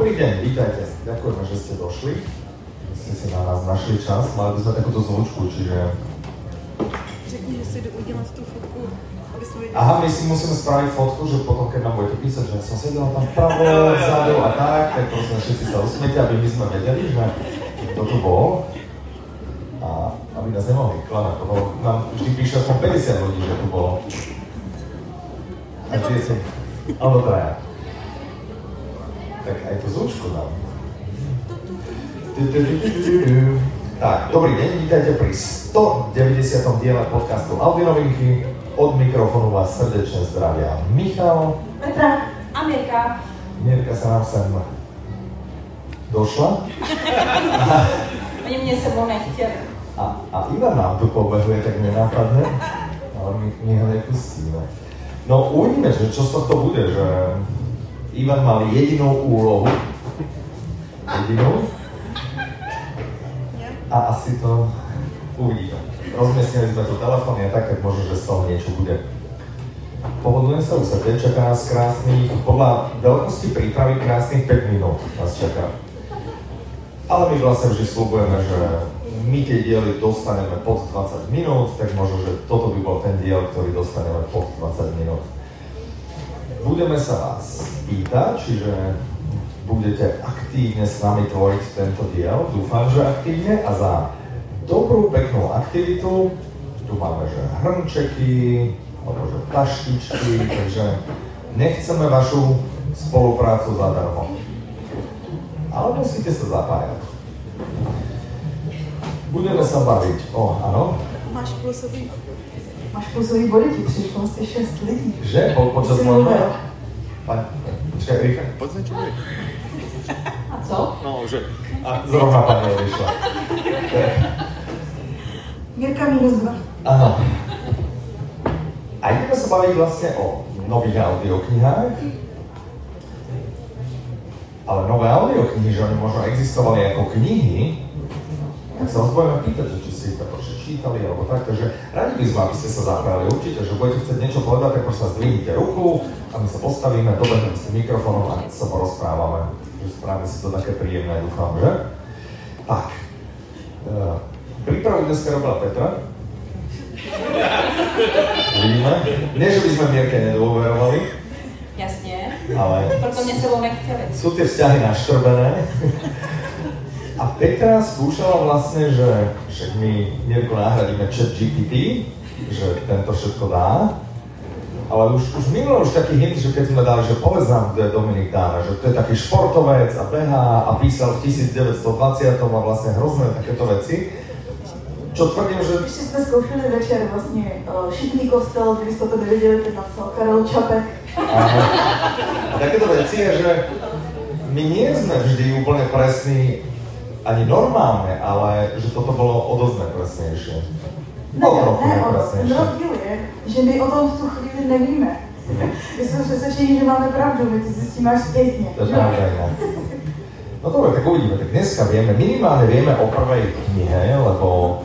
Dobrý deň, vítajte. Ďakujeme, že ste došli. Ste si na nás našli čas. Mali by sme takúto zvučku, čiže... Řekni, že si udělat tu fotku, aby jsme viděli. Aha, my si musíme spraviť fotku, že potom, keď nám budete písať, že som sedela tam vpravo, vzadu a tak, tak prosím, všetci sa usmiete, aby my sme vedeli, že kto tu bol. A aby nás nemohli klamať, lebo nám vždy píše aspoň 50 ľudí, že tu bolo. A či je si... Alebo traja. Aj tú zvučku dám. Tak, dobrý deň, vítajte pri 190. diele podcastu Audi Novinky. Od mikrofónu vás srdečne zdravia Michal. Petra, Amirka. Mirka sa nám sem došla Oni mě sebou nechtěli. a, a Ivan nám tu pobehuje tak nenápadne, ale my, my ho nepustíme. No uvidíme, že čo z tohto bude, že Ivan mal jedinou úlohu, jedinou, a asi to uvidíme. Rozmiestnili sme tu telefóny a tak, tak možno, že z toho niečo bude. Pohodlne sa usadte, čaká nás krásnych, podľa veľkosti prípravy krásnych 5 minút nás čaká. Ale my vlastne vždy slúbujeme, že my tie diely dostaneme pod 20 minút, tak možno, že toto by bol ten diel, ktorý dostaneme pod 20 minút. Budeme sa vás pýtať, čiže budete aktívne s nami tvoriť tento diel, dúfam, že aktívne a za dobrú, peknú aktivitu tu máme, že hrnčeky, alebo že taštičky, takže nechceme vašu spoluprácu zadarmo. Ale musíte sa zapájať. Budeme sa baviť o, áno, Máš plusový. Máš plusový body, ti přišlo asi 6 lidí. že po, Jsi môjho... mluvil. Erika. Poď sa niečo bude. A co? No, že... A zrovna pani odišla. Mirka minus 2. Áno. A ideme sa baviť vlastne o nových audioknihách. Ale nové audioknihy, že oni možno existovali ako knihy, tak sa vás budeme pýtať, že či ste ich tak čítali alebo tak, takže radi by sme, aby ste sa zapájali určite, že budete chcieť niečo povedať, tak prosím vás zdvihnite ruku a my sa postavíme, dobehneme si mikrofónom a sa porozprávame. Správne si to také príjemné, dúfam, že? Tak. Uh, prípravu dneska robila Petra. Uvidíme. Nie, že by sme Mierke nedôverovali, Jasně. ale Proto mě sebou nechtěli. sú tie vzťahy naštrbené. A Petra skúšala vlastne, že však my Mirku nahradíme chat GPT, že tento všetko dá. Ale už, už minul už taký hint, že keď sme dali, že povedz nám, kto je Dominik Dána, že to je taký športovec a behá a písal v 1920 a vlastne hrozné takéto veci. Čo tvrdím, že Ještě jsme zkoušeli večer vlastně uh, Šitný kostel, kdyby jste to nevěděli, teď napsal Karel Čapek. Áno. A takéto veci je, že my nie sme vždy úplne presní ani normálne, ale že toto bolo o dosť nepresnejšie. Ne, O trochu ne, nepresnejšie. rozdíl je, že my o tom v tu chvíli nevíme. My jsme přesvědčeni, že máme pravdu, my to zjistíme až zpětně. To je pravda, no. No dobre, tak uvidíme. Tak dneska vieme, minimálne vieme o prvej knihe, lebo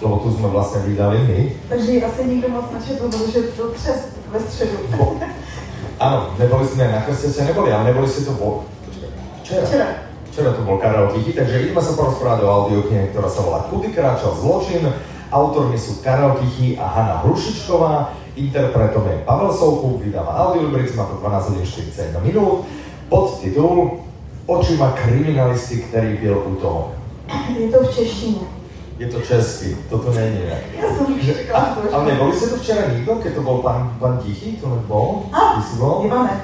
lebo tu sme vlastne vydali my. Takže ji asi nikdo moc načetl, protože to přes ve středu. Bo, áno, neboli sme na krste, ste neboli, ale neboli ste to bol. Včera. Včera. Včera to bol Karel Tichy, takže ideme sa porozprávať o audioknihe, ktorá sa volá Kudy kráčal zločin. Autormi sú Karel Tichy a Hanna Hrušičková. Interpretom je Pavel Soukup, vydáva Audiolibrix, má to 12 hodín 41 minút. Podtitul Očima kriminalisty, který byl u toho. Je to v češtině. Je to česky, toto není ne. Já jsem Že, a, to. ale neboli ste tu včera nikto, keď to bol pán, pán Tichý, to nebol? A, Ty? Ivane.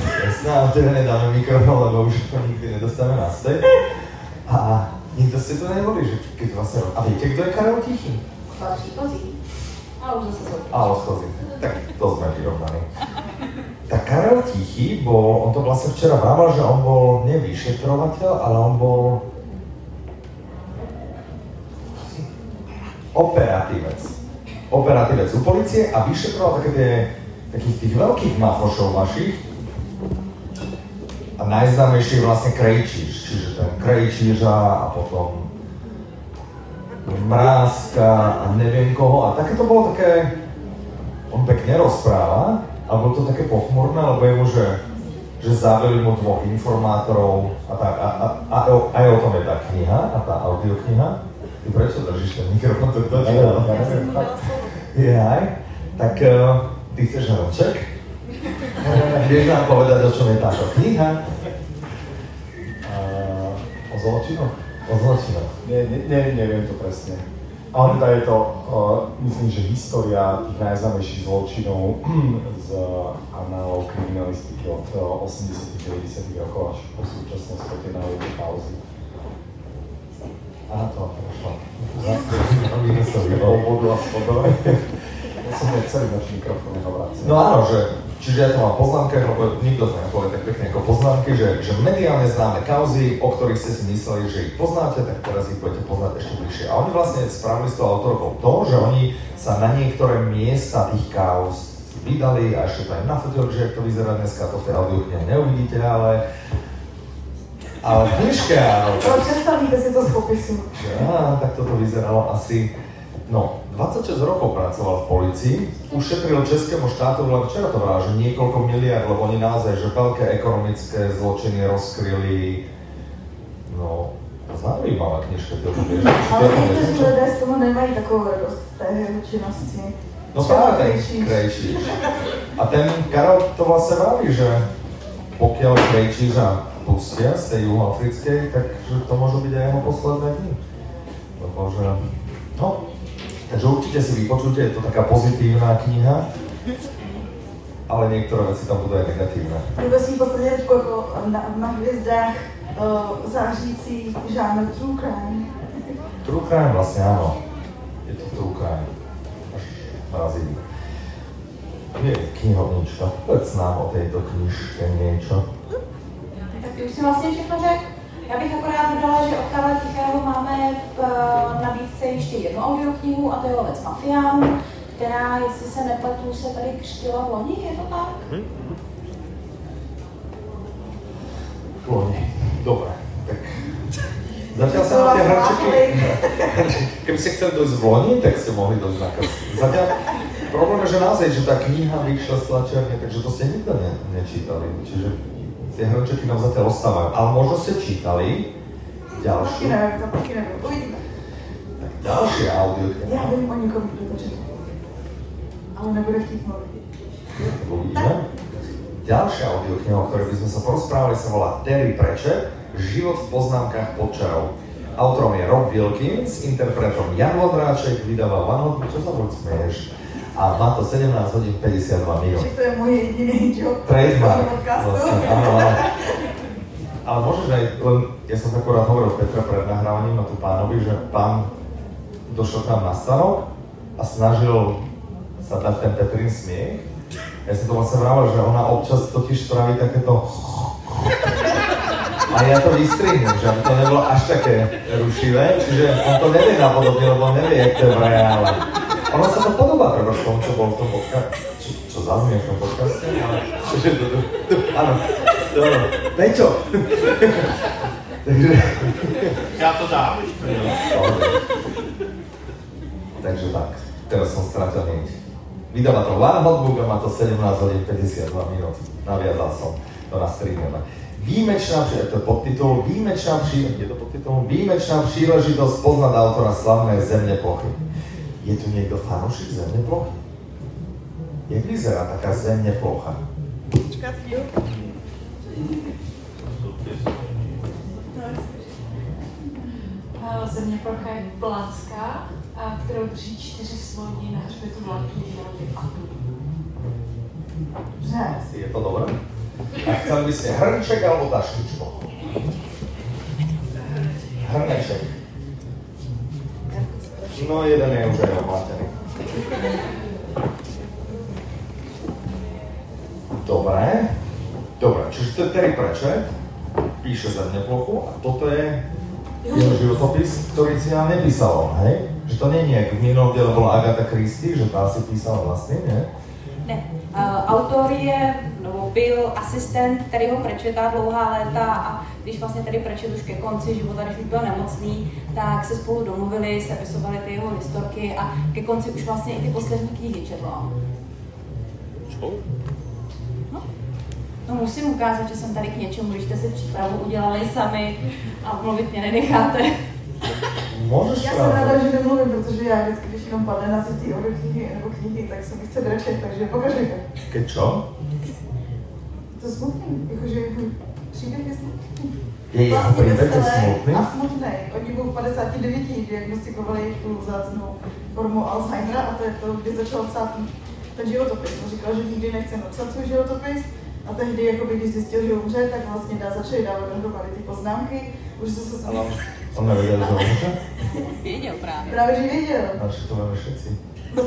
Jasné, ale teda nedáme mikrofón, lebo už to nikdy nedostáme naspäť. A nikto ste tu neboli, že keď vlastne... A viete, kto je Karel Tichý? Příchozí. A už zase. A odchozí. Tak to sme vyrovnaní. Tak Karel Tichý bol, on to vlastne včera vravel, že on bol nie vyšetrovateľ, ale on bol operatívec. Operatívec u policie a vyšetroval také tie, takých tých veľkých mafošov vašich. A najznámejší je vlastne Krejčíš, čiže ten Krejčíža a potom Mrázka a neviem koho. A také to bolo také, on pekne rozpráva, ale bolo to také pochmurné, lebo jemu, že že zabili mu dvoch informátorov a tak. A, a, a, a aj o tom je tá kniha a tá audiokniha. Ty prečo držíš ten mikrofon? To, to, to, Já jsem mu dala slovo. Jaj, tak uh, ty chceš hrnček? Vieš nám povedať, o čom je táto kniha? A o zločinoch? O zločinoch. Nie, nie, nie, neviem to presne. Ale teda je to, uh, myslím, že história tých najznámejších zločinov z análov kriminalistiky od uh, 80 90 rokov až po súčasnosť po tie najväčšie kauzy. Aha, to prešlo. O vodu a spodove. Ja som nie celý náš mikrofón nehovoril. No áno, že, čiže ja to mám poznámke, lebo nikto to nepovie tak pekne ako poznámky, že, že mediálne známe kauzy, o ktorých ste si mysleli, že ich poznáte, tak teraz ich budete poznať ešte bližšie. A oni vlastne spravili s tou autorkou to, že oni sa na niektoré miesta tých kauz vydali a ešte to aj nafotili, že jak to vyzerá dneska, to v tej audioknihe neuvidíte, ale ale v knižke áno. Ale představíte si to z popisu. Á, tak toto vyzeralo asi, no, 26 rokov pracoval v policii, ušetril českému štátu, len včera to vrá, že niekoľko miliard, lebo oni naozaj, že veľké ekonomické zločiny rozkryli, no, zaujímavá knižka, to vieš. Ale někteří lidé z toho nemají takovou radost z té činnosti. No práve ten Krejčíř. Krejčíř. A ten Karol to vlastne vraví, že pokiaľ Krejčířa pustia z tej juhoafrickej, takže to môžu byť aj jeho posledné dni. Lebo že, no, takže určite si vypočujte, je to taká pozitívna kniha, ale niektoré veci tam budú aj negatívne. Vůbec v podstatě jako na, na hvězdách uh, zářící žánr true crime. True crime vlastne áno. Je to true crime. Až mrazí. Je knihovnička. Povedz nám o tejto knižke niečo. Tak ty už si vlastně všechno řekl. Já bych akorát dodala, že od Karla Tichého máme v eh, nabídce ještě jednu audioknihu a to je Lovec mafiánů, která, jestli se nepletu, se tady křtila v loni, je to tak? Loni. Dobre, tak zatiaľ sa na tie hrnčeky... Keby ste chceli dojsť v loni, tak ste mohli dojsť na krst. Zatiaľ problém je, že naozaj, že tá kniha vyšla z tlačiarne, takže to ste nikto ne, nečítali. Čiže tie hrnčeky nám zatiaľ ostávajú. Ale možno ste čítali ďalšiu. Uvidíme. ďalšie audio. Já vím o někom, kdo to četl. Ale nebude chtít mluvit. Uvidíme. Ďalšia audiokniha, o ktorej by sme sa porozprávali, sa volá Terry Pratchett, Život v poznámkach podčarov. Autorom je Rob Wilkins, interpretom Jan Vondráček, vydáva Hot, čo sa buď smieš? A má to 17 hodín 52 minút. Že to je můj jediný job. Trademark. podcastu. Áno, áno. Ale môžeš aj, len ja som akorát hovoril Petra pred nahrávaním na tú pánovi, že pán došiel k nám na stanok a snažil sa dať ten Petrin smiech. Ja som to vlastne vravel, že ona občas totiž spraví takéto a ja to vystrihnem, že aby to nebolo až také rušivé, čiže on to nevie napodobne, lebo on jak to je v reále. Ono sa to podobá treba v tom, čo bol v tom podcaste, čo, čo zaznie v tom podcaste, ale... Že to, áno, to, Peťo! Takže... Já to dám. Takže tak, teraz som stratil niť. Vydáva to One Hotbook a má to 17 hodín 52 minút. Naviazal som to na streamujeme. Výjimečná, to je podtitul, výjimečná, je to podtitul, výjimečná príležitosť poznať autora slavnej Zemne plochy. Je tu niekto fanúšik Zemne plochy? Jak vyzerá taká Zemne plocha? Počkat, jo. Země plocha je placka, a kterou drží čtyři sloni na hřbetu Atu. Dobře. Je to dobré? A chceli by ste hrnček alebo taštičku? Hrneček. No jeden je už aj oblátený. Dobre. Dobre, čiže to je Terry Pratchett, píše zemne plochu a toto je jeho životopis, ktorý si nám nepísal hej? Že to je jak v minulom diele bola Agatha Christie, že tá si písala vlastne, nie? Ne. Uh, autor je, nebo byl asistent Terryho Pratchetta dlouhá léta a když vlastně Terry Pratchett už ke konci života, když už byl nemocný, tak se spolu domluvili, sepisovali ty jeho historky a ke konci už vlastně i ty poslední knihy četla. No, No musím ukázat, že jsem tady k něčemu, když jste si přípravu udělali sami a mluvit mě nenecháte. Môžeš Já jsem ráda, že nemluvím, protože já vždycky, když jenom padne na ty knihy nebo knihy, tak se mi chce brečet, takže pokaždé. Keď čo? To smutný, jakože příběh je smutný. Je jeho Vlastně veselé smutný? a smutný. Oni mu v 59 diagnostikovali tu vzácnou formu Alzheimera a to je to, kdy začal psát ten životopis. On říkal, že nikdy nechce napsat svůj životopis a tehdy, jakoby, když zjistil, že umře, tak vlastně dá, začali dávat dohromady ty poznámky. Už se se Ale on nevedel, že umře? Věděl právě. Právě, že věděl. A že to máme všetci.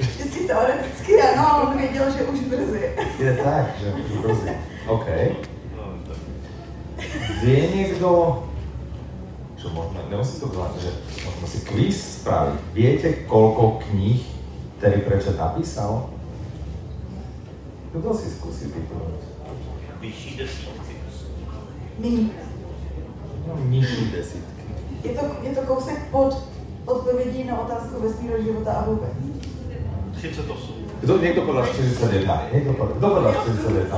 Vždycky teoreticky ano, ale on věděl, že už brzy. Je tak, že už brzy. OK. Vie niekto, čo možno, nemusí to byť, že možno si quiz spraviť. Viete, koľko kníh Terry Pratchett napísal? Kto si skúsi vyplnúť? Vyšší desítky. No, nižší desítky. Je to, je to kousek pod odpovědí na otázku vesmíru života a vůbec. 38. Kto, niekto povedal 41. Niekto povedal, kto povedal 41?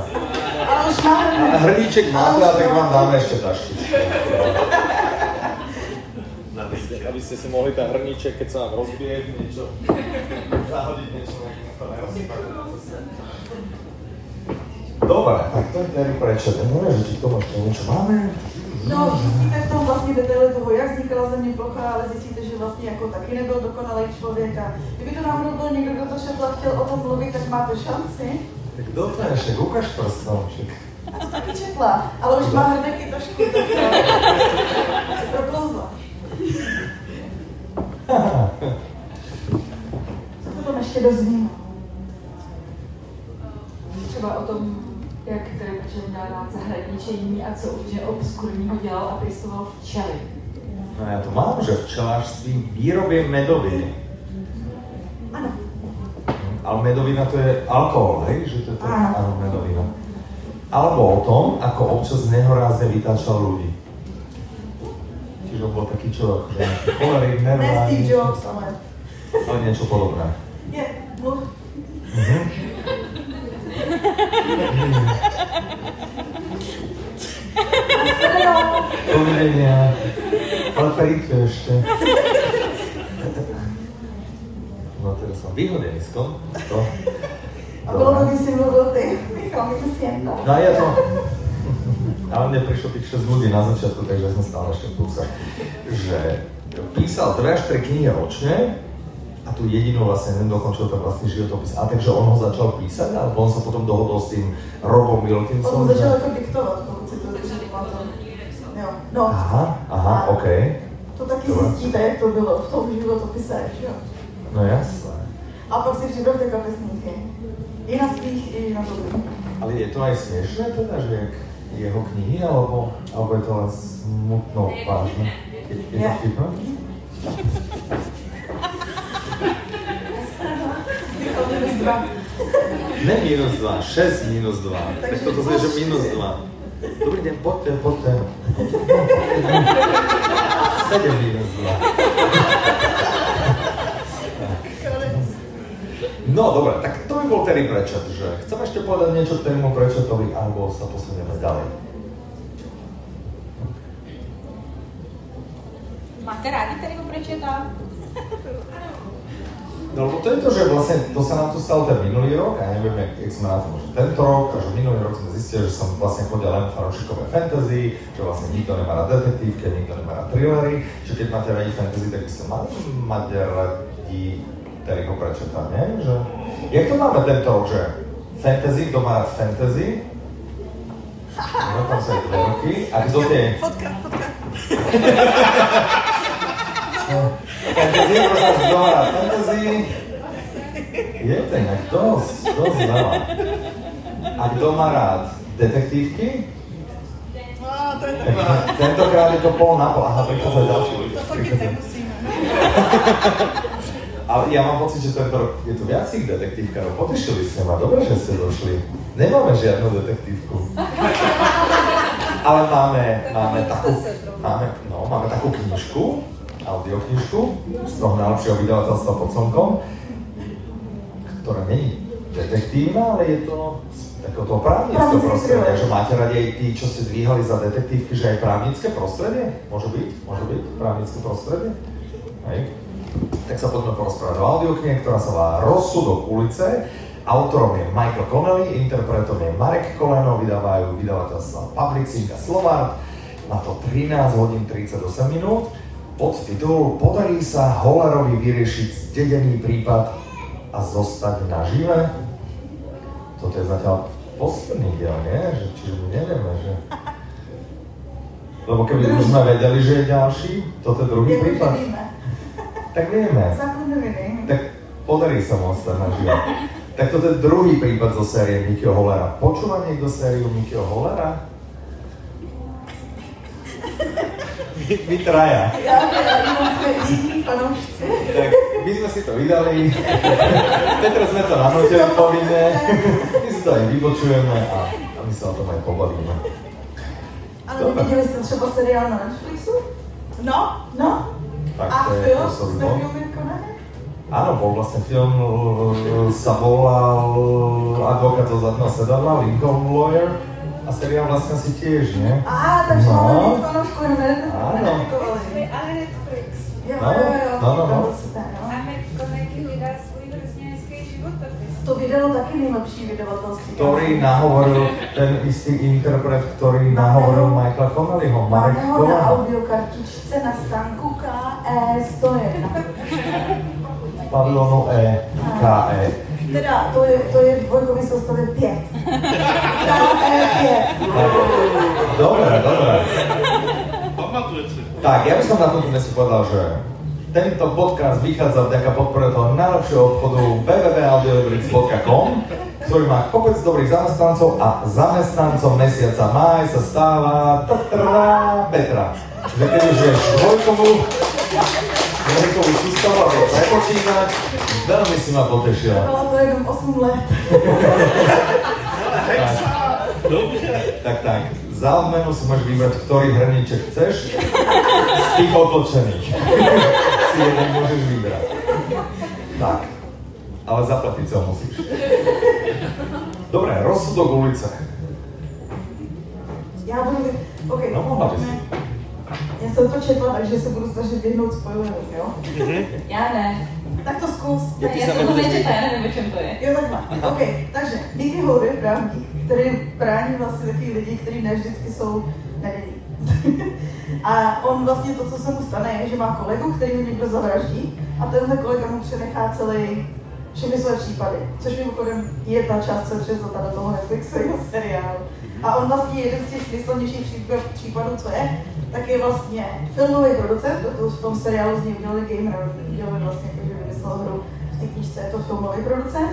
Ale už máme... A hrníček máte, a tak vám dáme ešte taštičku. Na výčet. Aby ste si mohli ten hrníček, keď sa vám rozbije, niečo Zahodiť niečo Dobre, tak to je. Neviem, že či k tomu ešte niečo máme. No, zjistíte v tom vlastně detaily toho, jak vznikala země plocha, ale zjistíte, že vlastně jako taky nebyl dokonalý člověk. A kdyby to náhodou byl někdo, kdo to četl a chtěl o tom mluvit, tak máte šanci. Tak kto to je ešte? Ukáž prstom. však. A to taky četla, ale už má hrdeky trošku, tak to se proklouzla. Co se tam ještě dozvím? Zahradničení a co úplně obskurního dělal a pěstoval včely. No ja to mám, že včelářství výrobie medoviny. Ano. Ale medovina to je alkohol, hej? Že to je to? Áno. Áno, medovina. Alebo o tom, ako občas nehorázne vytáčal ľudí. Čiže on bol taký čo, že nejaký cholerik, Ne Steve Jobs, ale ale niečo podobné. je, mluv. Mhm. Dovidenia. Ale peritko ešte. No teraz som vyhodený z tom. To. A bylo to, když jsi mluvil ty. Michal, mi to stěnda. No ja to... Ale mne prišlo tých 6 ľudí na začiatku, takže som stále ešte v. Že písal 2 až 3 knihy ročne a tu jedinú vlastne nedokončil ten vlastný životopis. A takže on ho začal písať, alebo on sa potom dohodol s tým Robom On Wilkinsonom? začal že- jako diktovat, pokud si to začal pamatovat. Jo, no. Aha, aha, OK. To taky Dobre. zjistíte, jak to bylo v tom životopise, že jo? No jasné. A pak si připravte kapesníky. I na svých, i na dobrých. Ale je to aj smiešné teda, že jak jeho knihy, alebo, alebo je to len smutno vážne? Je, je to vtipné? Ne minus 2, 6 minus 2. Tak Takže toto je, že minus 2. Dobrý deň, poďte, poďte. 7 minus 2. No dobre, tak to by bol Terry Pratchett, že chcem ešte povedať niečo k Terrymu Pratchettovi, alebo sa posunieme ďalej. Máte rádi Terryho Pratchetta? No lebo to je to, že vlastne to sa nám tu stalo ten minulý rok, a ja neviem, jak, jak sme na to možno tento rok, takže minulý rok sme zistili, že som vlastne chodil len fanúšikové fantasy, že vlastne nikto nemá rád detektívky, nikto nemá rád thrillery, že keď máte radi fantasy, tak by ste mali mať radi Terryho Pratchetta, nie? Že, jak to máme tento rok, že fantasy, kto má rád fantasy? No tam sú aj dve roky. A kto tie... Fotka, fotka. Fantasy, má rád fantasy? Je to inak dosť, dosť veľa. A kto má rád detektívky? A to je taková. tentokrát je to pol na pol. Aha, prichádza ďalší ľudí. To fotit nemusíme. Ale ja mám pocit, že tento rok je tu viac tých detektívkarov. Potešili ste ma, dobre, že ste došli. Nemáme žiadnu detektívku. Ale máme, máme takú, máme, no, máme takú knižku, audioknižku z toho najlepšieho vydavateľstva pod slnkom, ktorá není detektívna, ale je to z takého toho právnického prostredia, thriller. že máte radi aj tí, čo ste dvíhali za detektívky, že aj právnické prostredie? Môže byť? Môže byť právnické prostredie? Hej. Tak sa poďme porozprávať o audioknihe, ktorá sa volá Rozsudok ulice. Autorom je Michael Connelly, interpretom je Marek Koleno, vydávajú vydavateľstva Publixing a Slovart. Má to 13 hodín 38 minút. Pod titul Podarí sa Holerovi vyriešiť zdedený prípad a zostať nažive. Toto je zatiaľ posledný diel, nie? Že, čiže nevieme, že... Lebo keby už sme vedeli, že je ďalší, toto je druhý prípad, tak vieme. Tak podarí sa mu ostať nažive. Tak toto je druhý prípad zo série Mikio Holera. Počúva niekto sériu Mikio Holera? Vy, vy traja. Já jsme. Tak my sme si to vydali. Petra sme to nahnutili povinne. My si to aj vypočujeme a, a my sa o tom aj pobavíme. Ale Dobre. viděli jste třeba seriál na Netflixu? No, No. Tak A film som Matthew McConaughey? Áno, bol vlastne film, sa volal Advokát zo zadného sedadla, Lincoln Lawyer. A seriál vlastne asi tiež, nie? A, takže No. máme ne- Ano. ale Netflix. Jo, No, jo, jo, no, no, to no. super, no. A McConaughey vydá svůj hrozně hezký životopis. To vydalo taky nejlepší vydavatelství. Ktorý nahovoril ten istý interpret, ktorý nahovoril Michaela Connellyho, Marek Máme ho na audiokartičce na stánku KE 101. Pavilonu E, KE. Teda, to je, to je v dvojkový soustavě 5. KE 5. Dobre, dobre. Si. Tak, ja by som na tomto dnes povedal, že tento podcast vychádza vďaka podpore toho najlepšieho obchodu www.audiobrix.com ktorý má kopec dobrých zamestnancov a zamestnancom mesiaca máj sa stáva Petra. Že keď už vieš dvojkovú, dvojkovú sústavu a vieš prepočítať, veľmi si ma potešila. Bylo to jenom 8 let. Dobře. Tak, tak, za odmenu si môžeš vybrať, ktorý hrníček chceš z tých otočených. si jeden môžeš vybrať. Tak, ale zaplatiť sa musíš. Dobre, rozsudok ulice. Já budu... OK. No, mohla bys. Já jsem to četla, takže se budu snažit vyhnout spoilerům, jo? Já ne. Tak to zkus. Já jsem to nečetla, já nevím, o čem to je. Jo, takhle. OK, takže Nicky Hole je právník, který brání vlastně takový lidi, kteří ne vždycky jsou nevinní. a on vlastně to, co se mu stane, je, že má kolegu, který ho někdo zavraždí a tenhle kolega mu přenechá celý všechny své případy, což mimochodem je ta část, co je do toho Netflixového seriálu. A on vlastně jeden z těch nejslavnějších případů, co je, tak je vlastně filmový producent, to v tom seriálu z něj udělali gamer, udělali vlastně, jako, že vymyslel hru, v té knížce je to filmový producent.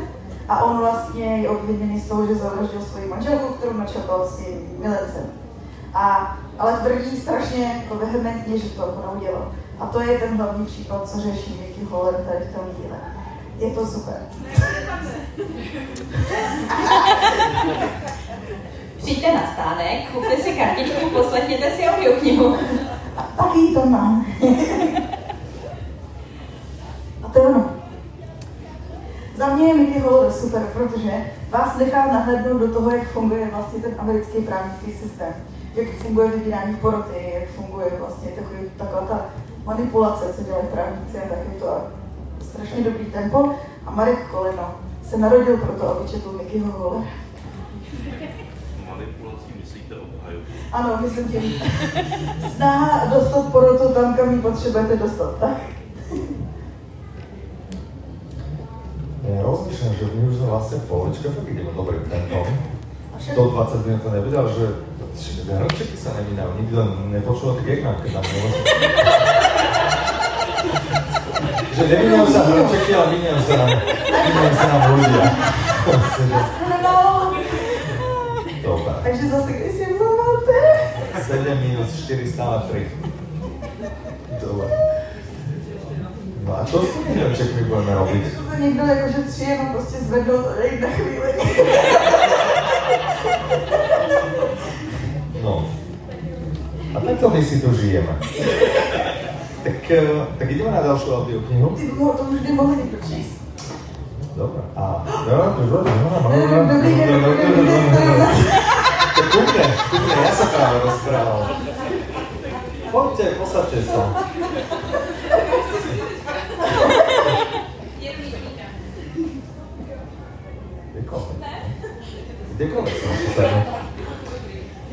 A on vlastně je obviněný z toho, že zavraždil svoji manželku, kterou načapal s jejím milencem. A, ale tvrdí strašně jako vehementně, že to jako neudělal. A to je ten hlavní případ, co řeší Vicky Holland tady v tom díle. Je to super. Přijďte na stánek, kupte si kartičku, poslechněte si audioknihu. A taky tam mám. A to je ono. Za mě je Mickey Holder super, protože vás nechá nahlédnout do toho, jak funguje vlastně ten americký právnický systém. Jak funguje vybírání poroty, jak funguje vlastně takový, taková ta manipulace, co dělají právníci a taky to strašně dobrý tempo. A Marek Koleno se narodil proto, aby četl Mickeyho Hollera. Ano, myslím tím. Snaha dostat porotu tam, kam ji potřebujete dostat, tak? Ja rozmýšľam, že my už sme vlastne v polovičke, fakt ideme dobrým tempom. Všetko 120 minút to nebude, ale že hrnčeky sa nemínajú, nikto nepočúva tak jak nám, keď nám nemôže. že nemínajú sa hrnčeky, ale mínajú sa nám, mínajú sa nám ľudia. Dobre. Takže zase, když si 7 minus 4 stále 3. Dobre. No a čo s tými hrnčekmi budeme robiť? To se někdo jakože tři jenom prostě zvedl na chvíli. No. A takto my si tu žijeme. Tak, eh, tak ideme na ďalšiu audioknihu. Ty to už by mohli někdo číst. Dobre. A, Dobrý den, dobrý den, dobrý den. Ku mne, ja sa práve rozprával. Poďte, posaďte sa. Kdekoľvek. Kdekoľvek sa sadnúť.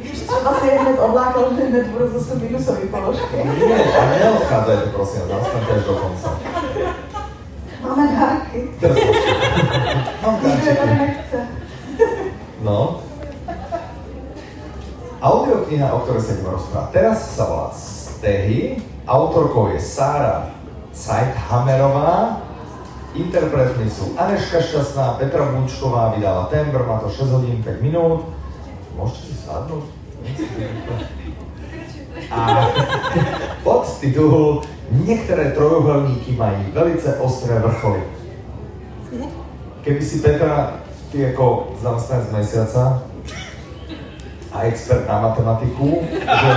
Když třeba si je hned odlákal, že hned budou zase minusový položky. Nie, a neodchádzajte prosím, zastaňte až do konca. Máme dárky. Mám Nikdo tady dárčeky. nechce. No. Audiokniha, o ktorej sa ideme rozprávať, teraz sa volá Stehy. Autorkou je Sára Zeithamerová. Interpretmi sú Aneška Šťastná, Petra Búčková, vydala Tember, má to 6 hodín 5 minút. Môžete si sadnúť? A podtitul Niektoré trojuholníky mají velice ostré vrcholy. Keby si Petra, ty ako zamestnanec mesiaca a expert na matematiku, že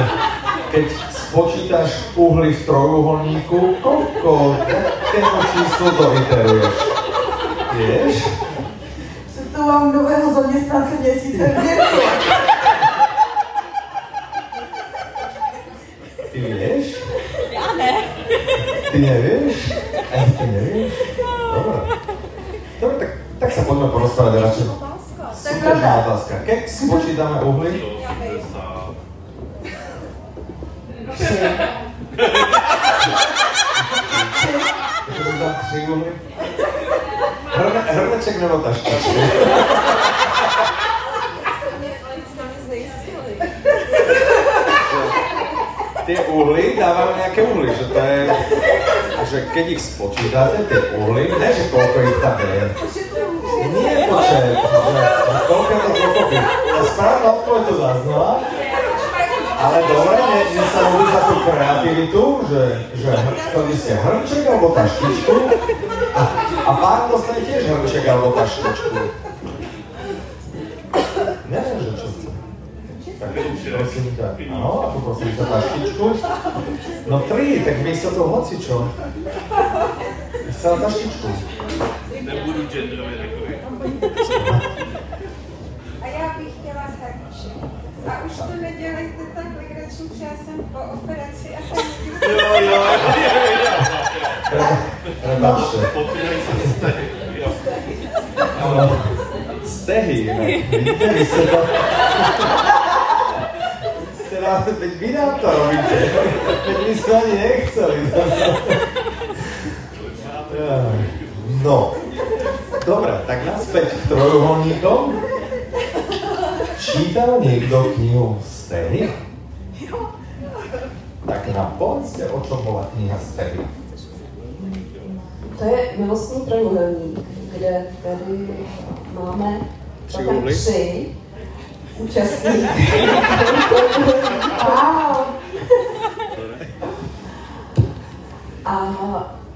keď spočítaš uhly v trojuholníku, koľko takému číslu doiteruješ? Vieš? Že tu mám nového zaměstnance měsíce v Němcu. Ty vieš? Já ne. Ty nevieš? Ani ty nevieš? Dobre. Dobre, tak, tak sa poďme porozprávať radšej. Súťažná otázka. Keď spočítame uhly, tam tři uhly? Hrne, hrneček nebo taštičku? Tie uhly dávajú nejaké uhly, že to je, že keď ich spočítate, tie uhly, ne že koľko ich tam je. Koľko to dokopy. A správna odpoveď to zaznala, ale dobre, ne, ne sa robí za tú kreativitu, že, že chceli ste hrnček alebo taštičku a, a pán dostane tiež hrnček alebo taštičku. Neviem, že čo chce. Tak prosím ťa, áno, a poprosím ťa taštičku. No tri, tak miesto toho hoci čo. Chcela taštičku. Nebudu genderově takový. A já bych chtěla hrníček. A už to nedělejte tak legračně, že já jsem po operaci a tam Jo, jo, jo, jo. Popínají se. Áno. Stehy, inak. Vidíte, vy ste to... Nám, veď vy nám to robíte. Veď my sme ani nechceli. No. Dobre, tak naspäť k trojuholníkom. Čítal niekto knihu Stehy? Tak nám povedzte, o čom bola kniha Stehy. To je milostný trojuhelník, kde tady máme Tři celkem tři účastníky. wow. A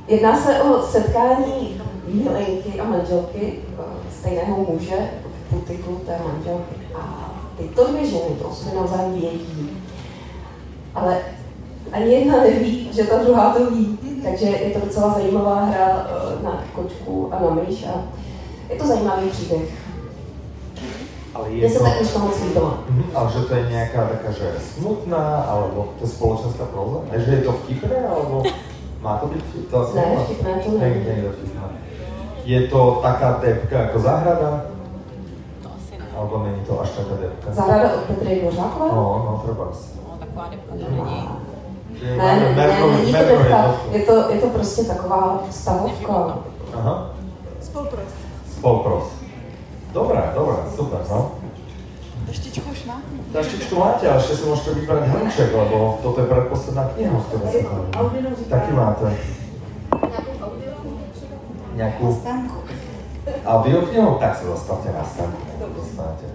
jedná se o setkání milenky a manželky eh, stejného muže butiku té manželky. A tyto dvě ženy to o sobě navzájem vědí. Ale ani jedna neví, že ta druhá to ví. Takže je to docela zajímavá hra eh, na kočku a na myš a je to zajímavý příběh. Ale Mně se ta knižka moc líbila. Mhm, ale že to je nejaká taká, že smutná, alebo to je spoločenská próza? A že je to vtipné, alebo má to byť vtipné? To Ne, vtipné to Nie, není. nie je to. Je to taká depka ako záhrada? Ne. Alebo není to až taká depka? Zahrada od Petry Dvořákové? No, no, treba si. No, taková depka to není. Že Ne, ne, ne, Merkovi- není to Merkovi depka, jednotku. je to, je to prostě taková stavovka. Aha, Spolpros. spolpros. Dobré, dobré, super, no. Taštičku už má? Taštičku máte, ale ešte si môžete vybrať hrnček, lebo toto je predposledná kniha, z ktorej sa bavíme. Audino říká. Taky máte. Stánku. audioknihu? Tak sa zastavte na. Dostanete.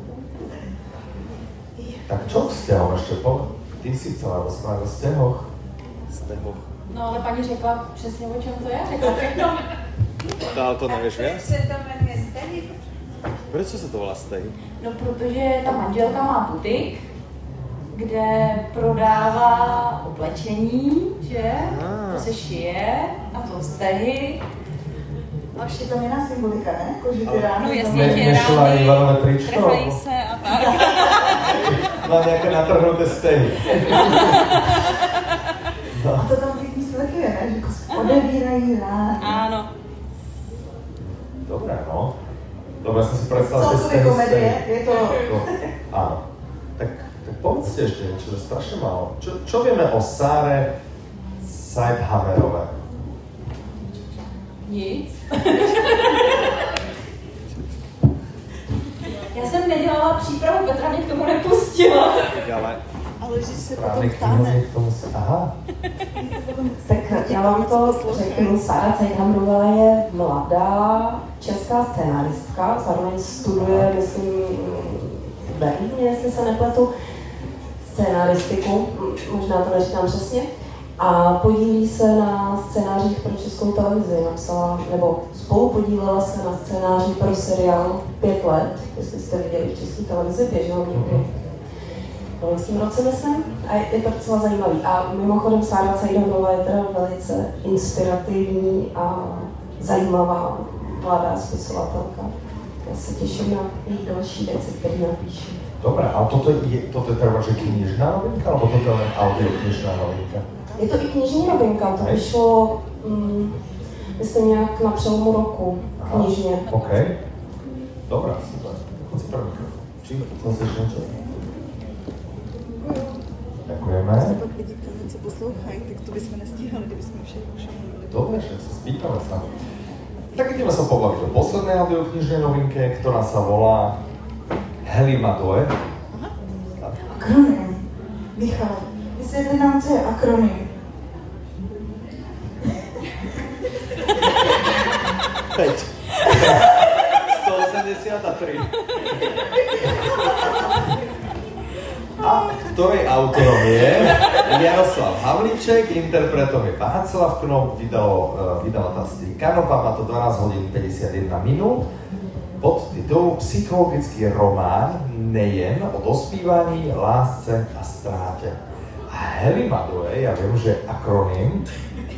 Tak čo k vzťahom ešte po? Ty si chcela rozprávať o vzťahoch. Vzťahoch. No ale paní řekla přesně o čem to je, řekla všechno. Ale to nevieš viac? se to jmenuje Stehy. Prečo sa to volá stej? No protože ta manželka má butik, kde prodává oblečení, že? To se šije a to stehy. A ještě tam jiná symbolika, ne? Jako, že ty rány... No jasně, Ne- že nešla rány, Ivanové tričko? trhají se a tak. Má nějaké natrhnuté stehy. A to tam ty výsledky je, ne? Že jako se odevírají rány. Ano. Dobré, no. Dobre, som si predstavil, že Celkově komedie, je to... To, áno. Tak, tak povedzte ešte niečo, že strašne málo. Čo, čo vieme o Sáre Seidhammerové? Nic. Já jsem nedělala přípravu, Petra mě k tomu nepustila. Ale Ale že se potom právě ptáme. tomu se... Aha, Tak já vám to řeknu, Sára Cejhamrová je mladá česká scénáristka, zároveň studuje, myslím, v Berlíně, jestli se nepletu, scénaristiku, m- možná to neříkám přesně, a podílí se na scénářích pro českou televizi. Napsala, nebo spolu podílela se na scénáři pro seriál Pět let, jestli jste viděli v české televizi, běžel někdy v loňském roce, myslím, a je to docela zajímavý. A mimochodem Sára Cajdanová je teda velice inspirativní a zajímavá mladá spisovatelka. Já se těším na její další věci, které napíše. dobré. A toto je, toto je teda že knižná novinka, alebo toto je len audioknižná novinka? Je to i knižní novinka, to vyšlo, mm, myslím, nějak na přelomu roku knižně. OK. Dobrá, super. Chod si ešte niečo? Ďakujeme. Se pak lidi co poslouchají, tak to bychom nestíhali, kdybychom všechno. Dobre, však sa spýtame sa. Tak ideme sa pobaviť o poslednej audioknižnej novinke, ktorá sa volá Helimadoe. Akronym. Michal, vysvětli nám, co je akronym. 183. A ktorej autorom je Jaroslav Havlíček, je Václav Knop, vydalo, uh, vydavateľství Kanopa, má to 12 hodín 51 minút. Pod titulom Psychologický román nejen o dospívaní, lásce a stráte. A Helimadoe, ja viem, že akronym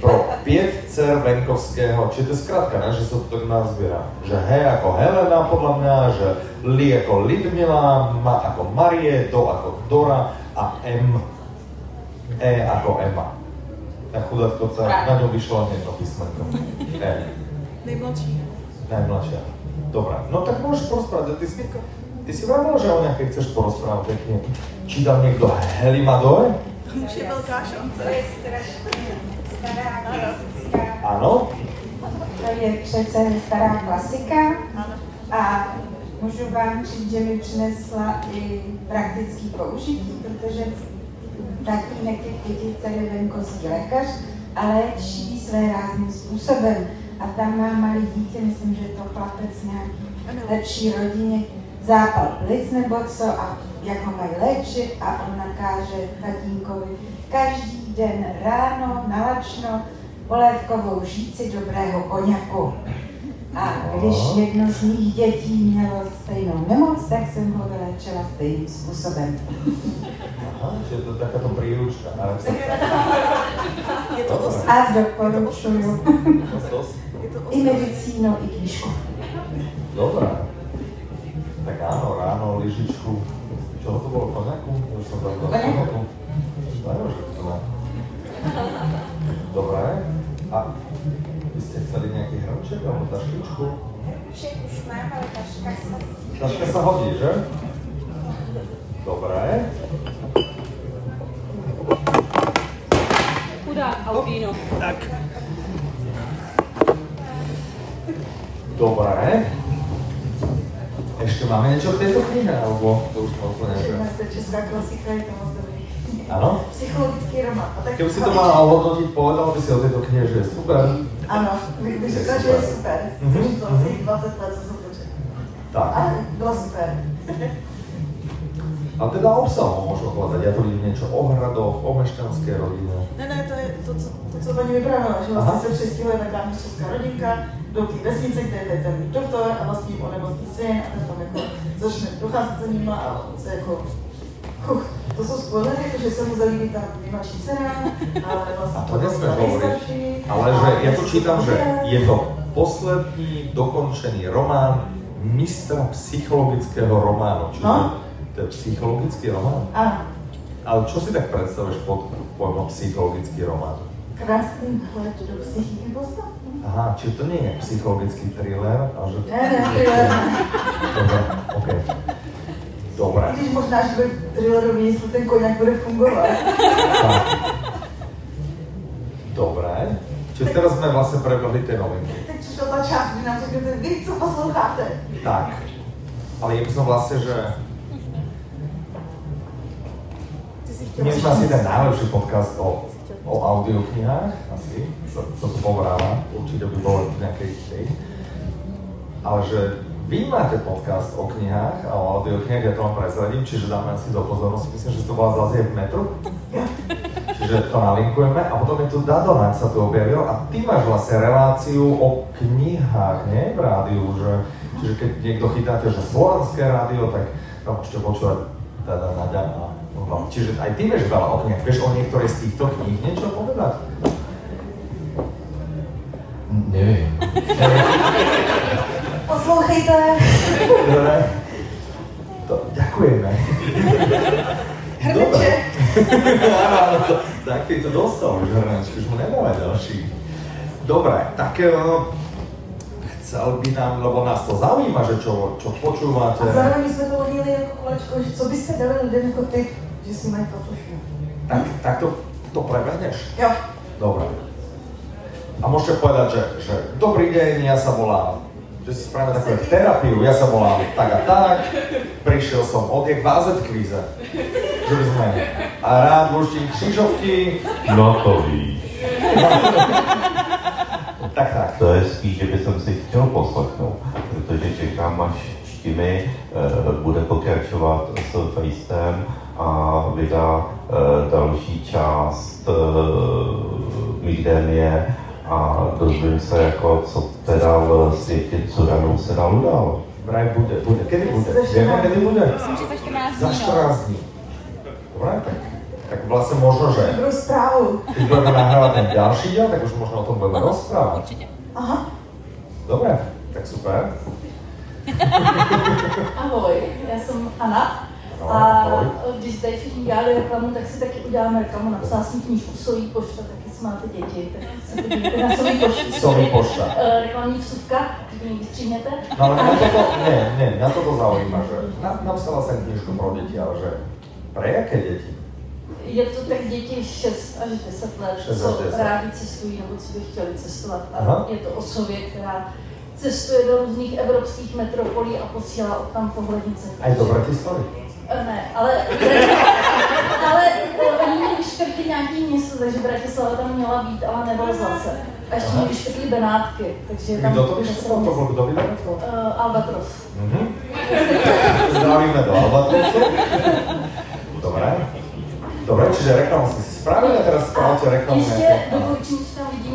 pro pět dcer Venkovského, či to je zkrátka, ne, že sa to tak nazbiera. Že H ako Helena podľa mňa, že Li ako Lidmila, Ma ako Marie, Do ako Dora a M E ako Emma. Tak chudátko, tá, na ňom vyšlo jedno písmenko. E. Nejmladší. Najmladšia. Dobre, no tak môžeš porozprávať. Ty si, ty si vravila, že o nejakej chceš porozprávať pekne. Čítal niekto Helimadoe? Už je velká šance. To je strašně stará klasická. Áno? To je přece stará klasika a můžu vám říct, že mi přinesla i praktický použití, protože tatínek je pětice je venkovský lékař a léčí své rázným způsobem. A tam má malý dítě, myslím, že je to chlapec nějaký lepší rodině, zápal plic nebo co a jak ho mají léčit a on nakáže tatínkovi každý den ráno nalačno polévkovou žíci dobrého koněku. A když jedno z mých dětí mělo stejnou nemoc, tak jsem ho vyléčila stejným způsobem. Aha, že to je takáto príručka. To, Je to os... A doporučuju to, to, Je to i medicínu, i knížku. Dobré. Tak áno, ráno, lyžičku. Čo to bolo, koňaku? Ja už som Dobre. A vy ste chceli nejaký hrnček alebo taštičku? Všech už mám, ale taška sa Taška sa hodí, že? Dobre. Chudák Albíno. Dobre. Ešte máme niečo k tejto knihe, alebo to už sme úplne, že... Jedna to je česká klasika, je to Áno? Psychologický román. A tak Keby si to mala ohodnotiť, povedal by si o tejto knihe, že je super. Ano, bych řekla, že je super. Mhm, Jsem to asi 20 let, co jsem to četla. Tak. Ale byla super. A teda obsahom môžu hľadať. Ja tu vidím niečo o hradoch, o mešťanskej rodine. Ne, ne, to je to, co, to, co paní vyprávěla, že Aha. vlastně se přestěhuje taková česká rodinka do té vesnice, kde je ten doktor a vlastně onemocní syn a ten tam jako začne docházet za nima a on se jako Huch, to jsou spoilery, že se mu zalíbí ta nejmladší dcera, ale vlastně to nejstarší. Ale že ja prostě čítam, že je to poslední dokončený román mistra psychologického románu. Čiže No. to je psychologický román. Áno, Ale čo si tak predstavuješ pod pojmom psychologický román? krásný vhled do psychiky postav. Aha, čiže to je psychologický thriller, ale že... Ne, ne, thriller. Dobre, OK. Dobre. I když možná, že by thrillerový, jestli ten koněk bude fungovat. Tak. Dobre. Čiže teraz sme vlastne prebehli tie novinky. Teď přišla ta část, kdy nám řeknete, vy, co posloucháte. Tak. Ale ja by som vlastne, že Ty Měli jsme asi ten najlepší podcast o, o audioknihách, asi, co, co to povráva, určite by nejakej tej. Ale že vy máte podcast o knihách a o audioknihách, ja to vám prezradím, čiže dáme asi do pozornosti, myslím, že to bola zase v metru. Čiže to nalinkujeme a potom je tu Dadonak sa tu objavil a ty máš vlastne reláciu o knihách, nie v rádiu, že, čiže keď niekto chytáte, že slovenské rádio, tak tam môžete počúvať Dada Naďa a no, Čiže aj ty vieš veľa o knihách, vieš o niektorej z týchto kníh niečo povedať? Nevím. Poslouchejte. Dobre. To, ďakujeme. Dobre. Áno, áno, to, tak ty to dostal už hrnačky, už mu nedáme ďalší. Dobre, tak eh, chcel by nám, lebo nás to zaujíma, že čo, čo počúvate. A zároveň jsme to hodili jako kolečko, že co byste dali lidem jako tip, že si mají poslušnout. Tak, tak to, to prebehneš? Jo. Dobre. A môžete povedať, že, že dobrý deň, ja sa volám, že si spravíme takú terapiu, ja sa volám tak a tak, prišiel som odjek v AZ kvíze. Že by sme a rád luštím křižovky, No to víš. tak tak. To je spíš, že bych si chtěl poslechnout, protože čekám, až Štimy eh, bude pokračovat s Fejstem a vydá eh, další část eh, Migrénie a dozvím se, jako, co teda v světě Curanů se dalo dál. Vraj bude, bude. Kedy bude? Vieme, kedy bude? Myslím, že za 14 Za dní, no. 14 dní. Dobre, tak, tak vlastne možno, že Dobrou zprávu. keď budeme nahrávať ten ďalší diel, tak už možno o tom budeme rozprávať. Určitě. Aha. Dobre, tak super. Ahoj, já jsem Anna. Ahoj, A ahoj. když tady všichni dělali reklamu, tak si taky uděláme reklamu. Napsala jsem knížku Solí pošta, taky si máte děti, tak se podívejte na. Solí pošta. Eh, Reklamní vsuvka, když. No ale mňa toto, nie, nie, mňa toto zaujíma, že na, napsala som knižku pro deti, ale že pre jaké deti? Je to tak děti 6 až 10 let, 6 až co 10. rádi cestují nebo co by chtěli cestovat. A Aha. je to o sobě, která cestuje do různých evropských metropolí a posílá od tam pohlednice. Aj do Bratislavy? Eh, Ne, ale, ale eh, oni měli vyškrtli nějaký město, takže Bratislava tam měla být, ale nevlezla se. A ještě měli vyškrtli Benátky, takže tam... Kdo to vyškrtol? To bol kdo vydal to? Uh, Albatros. Mhm. Zdravíme do Albatrosu. Dobre. Dobre, čiže reklamu si si spravili a teraz spravte reklamu Ještě nejaké.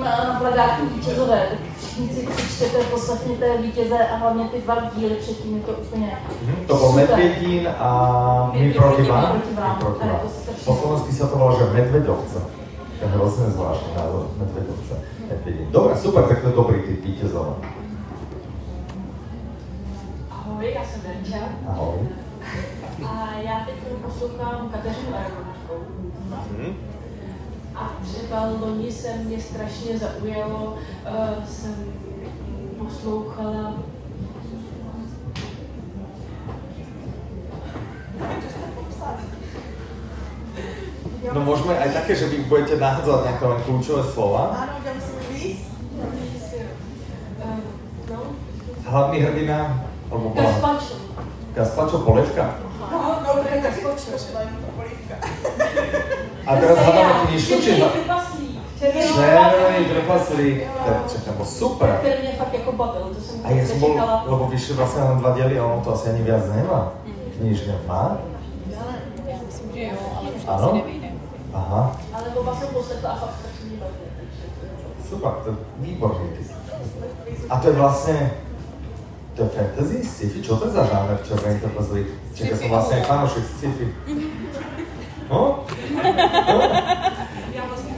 Na plagátu vítězové, tak všichni si přečtěte, poslechněte vítěze a hlavně ty dva díly předtím je to úplně Mhm, To bol super. Medvedín a My proti vám. Po slovensky sa to volá, že Medvedovce. To je hrozne zvláštny názov, Medvedovce. Medvedín. Dobre, super, tak to je dobrý typ vítězova. Ahoj, já jsem Verča Ahoj. a já teď poslouchám Kateřinu Aragonovskou. Mhm. A třeba loni se mě strašně zaujalo, uh, jsem poslouchala No môžeme aj také, že vy budete nahádzať nejaké len kľúčové slova. Áno, uh, no, Hlavný hrdina, alebo bola... Gazpacho. Gazpacho Polevka. No, skočil, šla jim to polívka. A teraz hľadáme knižku, či... Červený trpaslík. Červený trpaslík. To bol super. Který mě fakt jako bavil, to jsem A ja som bol, lebo vyšli vlastne len dva diely a ono to asi ani viac nemá. Knižne má? Myslím, že jo, ale už to Ano? asi nevyjde. Aha, Ale oba jsem poslechla a fakt strašně to. super, to je výborný. A to je vlastne, to je fantasy, sci-fi, čo to je za žáner Červený trpaslík? Som vlastne aj fanúšik sci-fi. No? No? Já vlastně.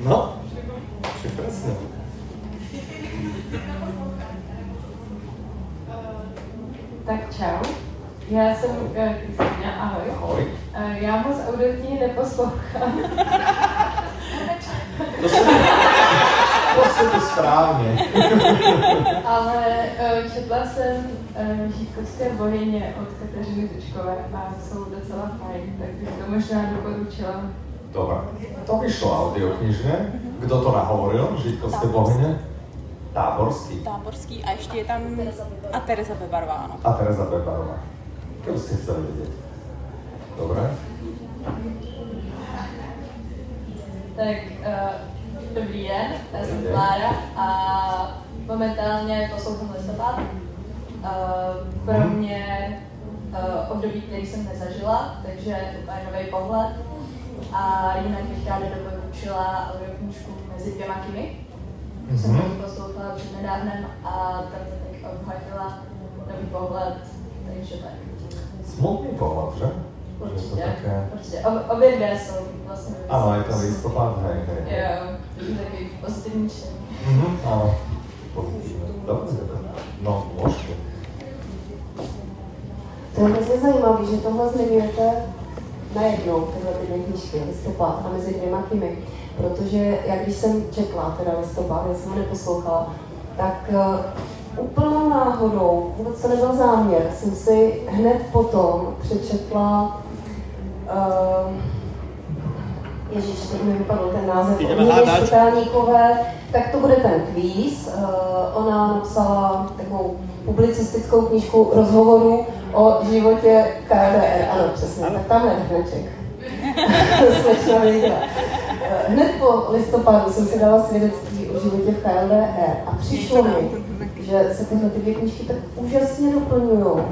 No? Tak čau. Já jsem uh, Kristýna, ahoj. Ahoj. Uh, já moc audioknihy neposlouchám. To se to, se to správně. Ale uh, četla jsem uh, Žítkovské bohyně od Kateřiny Tučkové a jsou docela fajn, tak bych to možná doporučila. Dobre. To vyšlo audioknižne. Kto to nahovoril? Žitkovské bohyne? Táborský. Táborský a ještě je tam a Tereza Bebarová, ano. A Tereza Bebarová. Keby ste chceli vedieť. Dobre. Tak uh, dobrý den, já jsem. Klára a momentálně poslouchám listopad. Uh, pro Mhm. mě uh, období, který jsem nezažila, takže úplně nový pohled. A jinak bych ráda doporučila audioknižku Mezi dvěma kymy. Mm-hmm. Jsem Mhm. to poslouchala před nedávnem a tam mě tak obhatila nový pohled, takže tak. Smutný pohľad, že? Určitě, také... určitě. Ob, obě dvě jsou vlastně Áno, je to listopad, hej, hej. Jo, takže takový pozitivní čtení. Mhm. Pozitívne. Dobre. No, môžete. To je hrozně zajímavé, že tohle zmiňujete najednou, tyhle ty dvě knížky, listopad a mezi dvěma kymy. Protože jak když jsem četla teda listopad, já jsem ho neposlouchala, tak uh, úplnou náhodou, vůbec to nebyl záměr, jsem si hned potom přečetla uh, Ježíš, teď mi vypadl ten název, Jdeme tak to bude ten kvíz. Uh, ona napsala takovou publicistickou knížku rozhovoru o životě KDR. Ano, přesně, tak tam je hneček. Slečna věděla. Eh, Hned po listopadu jsem si dala svědectví o životě v KLDR a přišlo mi, že se tyhle ty dvě knížky tak úžasně doplňují,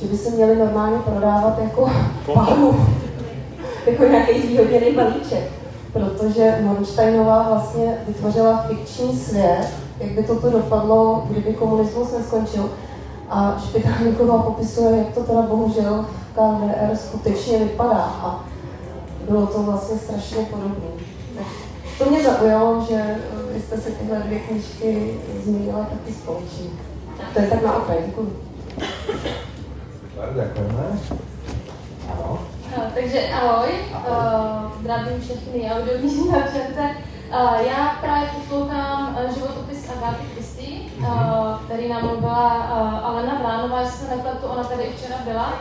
že by se měly normálně prodávat jako paru, jako nějaký zvýhodněný balíček. Protože Monsteinová vlastně vytvořila fikční svět, jak by toto dopadlo, kdyby komunismus neskončil. A Špitálníková popisuje, jak to teda bohužel v KDR skutečně vypadá. A bylo to vlastně strašně podobné. To mě zaujalo, že vy jste se tyhle dvě knížky zmínila taky společně. To je tak na okraj, děkuji. Super, ďakujeme. Áno. No, takže ahoj, uh, zdravím všechny audioknižní nadšence. Uh, já právě poslouchám uh, životopis Agáty Christy, uh, který nám mluvila uh, Alena Vránová, jestli se nepletu, ona tady i včera byla.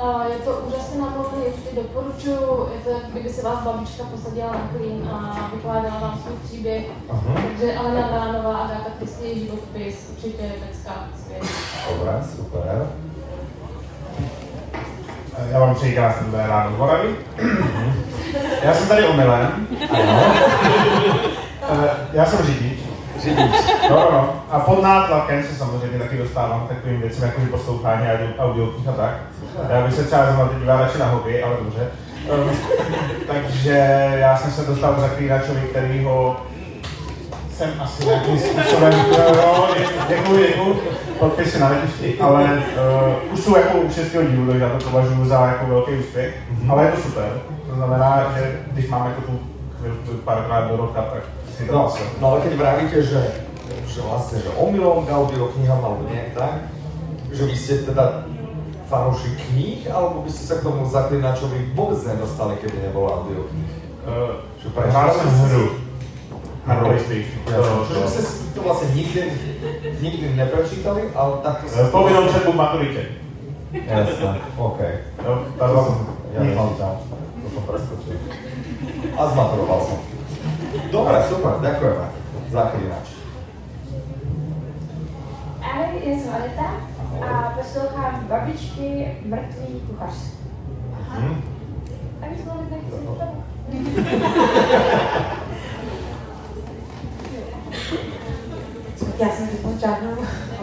Uh, je to úžasně namluvený, určitě doporučuji, je to, jak kdyby si vás babička posadila na klín a vykládala vám svůj příběh. Aha. Takže Alena Vránová, Agáta Christy, životopis, určitě pecka, skvělý. Dobre, super. Já vám přeji dobré ráno z Moravy. Já jsem tady omylem. Eh, Já jsem řidič. Řidič. No, no, no. A pod nátlakem se samozřejmě taky dostávám k takovým věcem, jako že poslouchání audio, audioknih a tak. Já bych se třeba zrovna teď díval radši na hobby, ale dobře. Um, takže já jsem se dostal k zaklínačovi, který ho jsem asi nějakým způsobem, jo, děkuji, děkuji, podpisy na letišti, ale uh, už jsou jako u šestého dílu, takže já to považuji za jako velký úspěch, mm-hmm. ale je to super. To znamená, že když máme jako tu chvilku párkrát do roka, tak si to No, no ale keď vravíte, že, že vlastne, že omylom k audioknihám alebo nejak tak, že vy ste teda fanúšik kníh, alebo by ste sa k tomu zaklinačovi vôbec nedostali, keby nebolo audiokníh? Uh, Že jsem hru na PlayStation. Jasne, To- že to- ste si to vlastne nikdy, nikdy neprečítali, ale tak... Eh, Povinnou četbu v maturitě. Jasné, OK. Jo, ta To dva- som, ja Nic. nemám tam, to som preskočil. A zmaturoval som. Dobre, super, ďakujeme. Zaklinač. Ahoj, já jsem Aneta a poslouchám babičky mrtvý kuchař. Hm? A vy jsme nechci Já jsem teď žádnou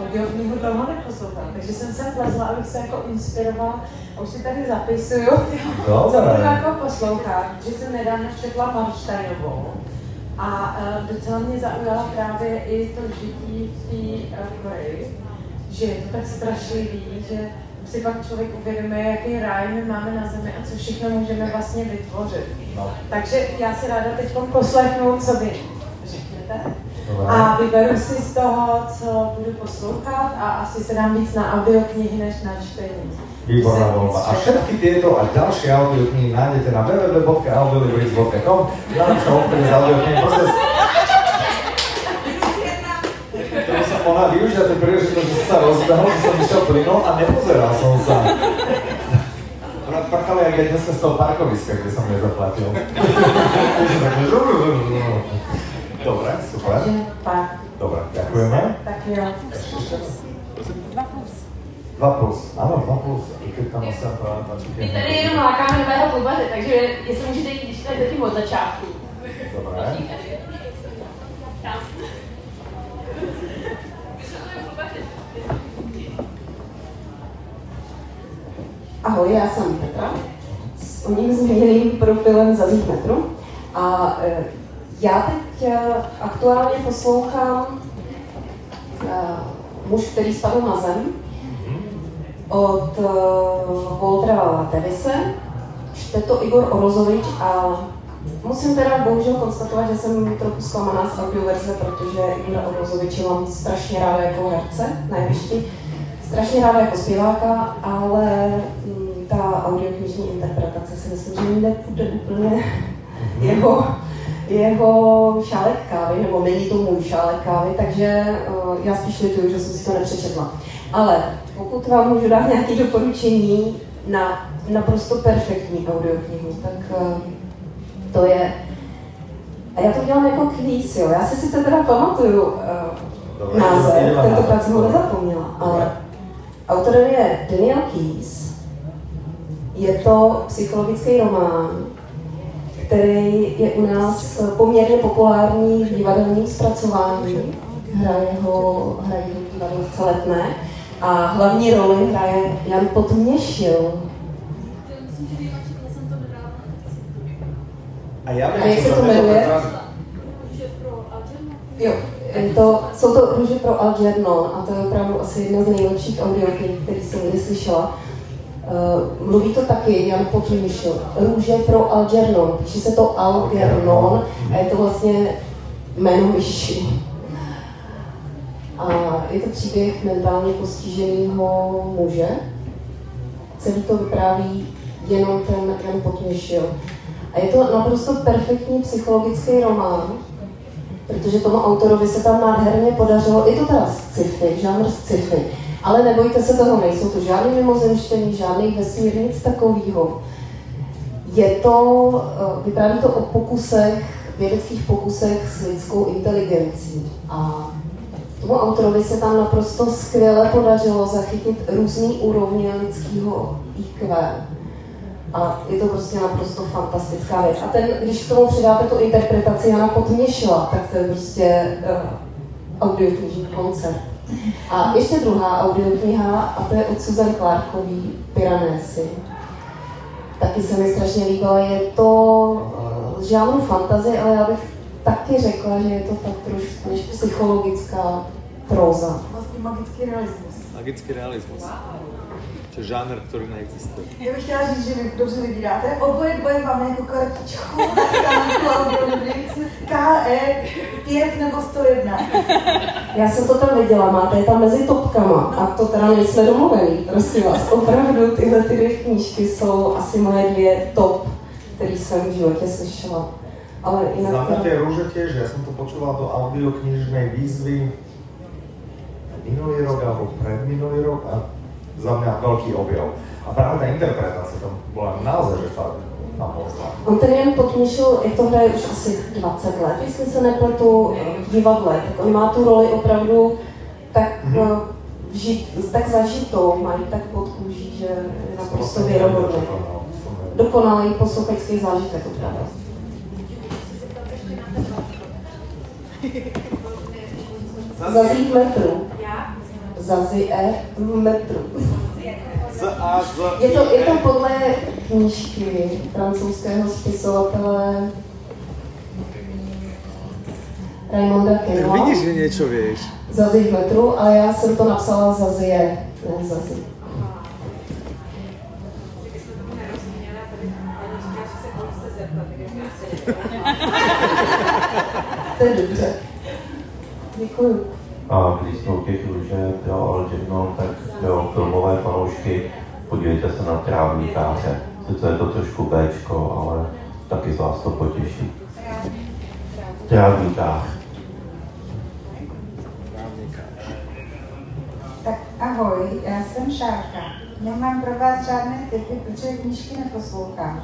audioknihu toho neposlouchala, takže jsem sem vlezla, abych se jako inspirovala a už si tady zapisuju, co Dobré. budu jako poslouchat, že jsem nedávno četla Marštajnovou a uh, docela mě zaujala právě i to žití v té uh, Koreji, že je to tak strašlivý, že si pak člověk uvědomuje, jaký ráj my máme na zemi a co všechno můžeme vlastně vytvořit. No. Takže já si ráda teď poslechnu, co vy řeknete. A vyberu si z toho, co budu poslouchat a asi se dám víc na audioknihy než na čtení. Výborná voľba. A všetky tieto a ďalšie audioknihy nájdete na www.audiolibris.com. Najlepšia obchode s audioknihy. Prosím, to som mohla využiť tú príležitosť, že sa rozbehol, že som išiel plynom a nepozeral som sa. Prkali, jak ja dneska z toho parkoviska, kde som nezaplatil. Dobre, super. Dobre, ďakujeme. Tak jo. Dva plus. Dva plus, áno, dva plus. Klikám sa na My tady jenom lákáme nového klubaře, takže jestli můžete jít, když jste zatím od začátku. Dobre. Ahoj, já jsem Petra s oním zmíněným profilem za metru. A e, já teď aktuálně poslouchám e, muž, který spadl na zem od e, Waltera Davise. Čte to Igor Orozovič a musím teda bohužel konstatovat, že jsem trochu zklamaná z audioverze, protože Igora Orozoviče mám strašně ráda jako herce na jevišti. Strašně ráda jako zpěváka, ale mm, ta audioknižní interpretace si myslím, že nepůjde úplně jeho, jeho šálek kávy, nebo není to můj šálek kávy, takže uh, já spíš lituju, že jsem si to nepřečetla. Ale pokud vám můžu dát nějaké doporučení na naprosto perfektní audioknihu, tak uh, to je a já to dělám jako kvíz, jo. Já si sice teda pamatuju uh, název, tentokrát jsem ho nezapomněla, ale Autorem je Daniel Keyes. Je to psychologický román, který je u nás poměrně populární v divadelním zpracování. Hraje ho, hraje ho divadlo celetné. A hlavní roli hraje Jan Potměšil. A, já a jak se to jmenuje? Jo, to, jsou to Růže pro Algernon a to je opravdu asi jedna z nejlepších audioknih, který jsem kdy slyšela. Uh, mluví to taky Jan Potřemišl. Růže pro Algernon. Píše se to Algernon a je to vlastně jméno myši. A je to příběh mentálně postiženého muže. Celý to vypráví jenom ten Jan Potměšil. A je to naprosto perfektní psychologický román, protože tomu autorovi se tam nádherně podařilo, je to teda sci-fi, žánr sci-fi, ale nebojte se toho, nejsou to žádný mimozemštění, žádný vesmír, nic takového. Je to, eh, vypráví to o pokusech, vědeckých pokusech s lidskou inteligencí. A tomu autorovi se tam naprosto skvěle podařilo zachytit různý úrovně lidského IQ a je to prostě naprosto fantastická věc. A ten, když k tomu přidáte tu interpretaci Jana Potměšila, tak to je prostě uh, audioknižní koncert. A ještě druhá audiokniha, a to je od Susan Clarkový, Piranesi. Taky se mi strašně líbila. Je to žánru fantazy, ale já bych taky řekla, že je to tak trošku než psychologická proza. Vlastně magický realismus. Magický realismus. Wow. To je žánr, který neexistuje. Já bych chtěla říct, že vy dobře vybíráte. Oboje dvoje máme jako kartičku KE 5 nebo 101. Já jsem to tam viděla, máte je tam mezi topkama a to teda nejsme domluvený, prosím vás. Opravdu tyhle ty dvě knížky jsou asi moje dvě top, které jsem v životě slyšela. Ale jinak... Znáte rúže tiež, ja som to počúval do audioknižnej výzvy minulý rok alebo predminulý rok a za mňa veľký objav. A práve tá interpretácia tam bola naozaj, že fakt On ten jen potmíšil, jak to hraje už asi 20 let, jestli se nepletu v divadle, tak on má tu roli opravdu tak, mm-hmm. vžit, tak zažitou, má tak pod kůží, že je naprosto věrohodný. Dokonalý posluchačský zážitek, opravdu. Zazí metru. Zazi E v metru. Je to, je to podle knížky francouzského spisovatele Raimonda Kenua. Vidíš, že něco víš. Zazi v metru, ale já jsem to napsala Zazie, ne Zazi. to je dobře. Děkuju. A když jsme u těch růžek, jo, ale jedno, tak jo, filmové fanoušky, podívejte se na trávníkáře. Sice je to trošku Bčko, ale taky z vás to potěší. Trávníkář. Tak ahoj, já jsem Šárka. Nemám pro vás žádné typy, protože knížky neposlouchám.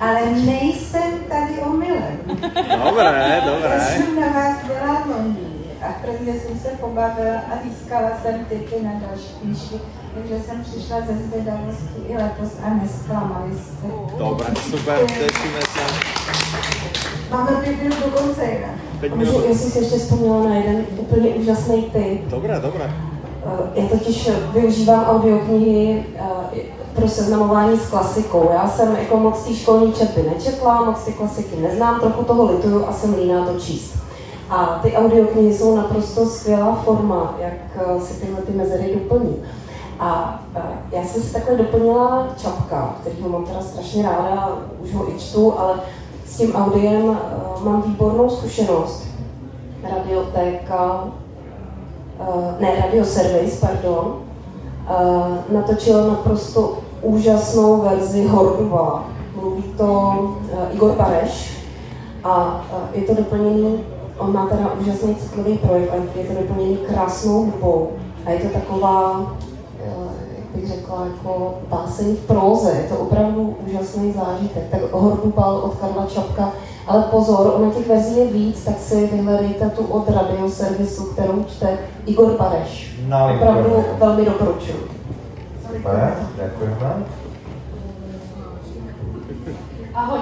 Ale nejsem tady omylem. Dobré, dobré. Já jsem na vás byla v A hrozně jsem se pobavila a získala jsem typy na další knížky, takže jsem přišla ze zvědavosti i letos a nesklamali jste. Dobré, super, těšíme se. Máme pět minut do konce jinak. Můžu, jestli se ještě vzpomněla na jeden úplně úžasný tip. Dobré, dobré. Eh, Já totiž využívám audioknihy eh, pro seznamování s klasikou. Já jsem jako moc té školní četby nečetla, moc ty klasiky neznám, trochu toho lituju a jsem líná to číst. A ty audioknihy jsou naprosto skvělá forma, jak eh, si tyhle ty mezery doplní. A eh, já jsem si takhle doplnila Čapka, kterýho mám teda strašně ráda, už ho i čtu, ale s tím audiem eh, mám výbornou zkušenost. Radiotéka, ne, Radio Service, pardon, natočil naprosto úžasnou verzi Horduvala. Mluví to Igor Bareš a je to doplněný, on má teda úžasný citlivý projev a je to doplněný krásnou hudbou a je to taková, eh, jak bych řekla, jako báseň v próze, je to opravdu úžasný zážitek. Tak Hordubal od Karla Čapka, ale pozor, ona těch verzí je víc, tak si vyhledejte tu od radioservisu, kterou čte Igor Bareš. Nalinkujeme. Opravdu velmi doporučuji. Super, ďakujeme. Ahoj,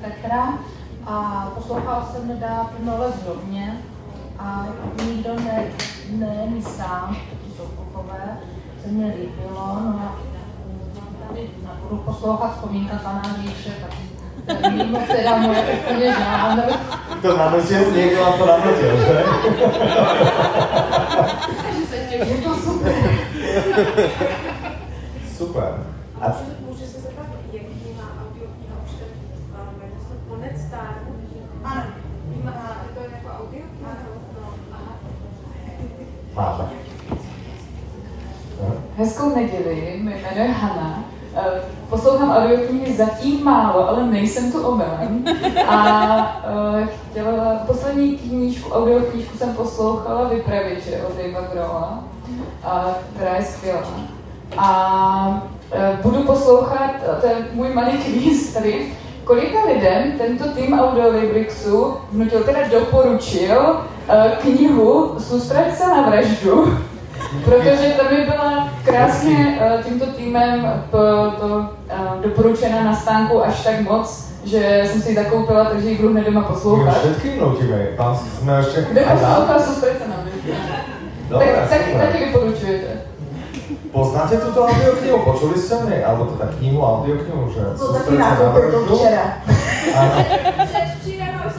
Petra a poslouchal jsem nedávno mě a nikdo ne, není sám, to jsou klukové, se mně líbilo, no a tady budu poslouchat vzpomínka pana Říše, tak mimo teda moje úplně žánr. To nanotil, někdo vám to nanotil, že? Takže se těším, to super. Super. A Můžu se zeptat, jaký má audiokniha už ten, jmenuje se to Konec stáru? Ano. Má, to je jako audiokniha? No, aha. máme. Hezkou neděli, mě jmenuje Hanna. Eh, Poslouchám audioknihy zatím málo, ale nejsem tu omylem. A eh, chtěla, poslední knížku, audioknížku jsem poslouchala Vypravěče od Davea Grola, která je skvělá. A eh, budu poslouchat, to je můj malý kvíz tady, kolika lidem tento tým Audiolibrixu vnutil, teda doporučil knihu Soustřed se na vraždu, Protože to mi byla krásně eh, tímto týmem p- to, eh, doporučena na stánku až tak moc, že jsem si ji zakoupila, takže ji budu hned doma poslouchat. všetkým nutíme. Tam jsme ještě... Kde poslouchal Soustřed se na vraždu. Dobre, Tak, taky, taky doporučujete. Poznáte túto audioknihu? Počuli ste o nej? Alebo teda knihu, audioknihu, že To taky vraždu? včera. Jsem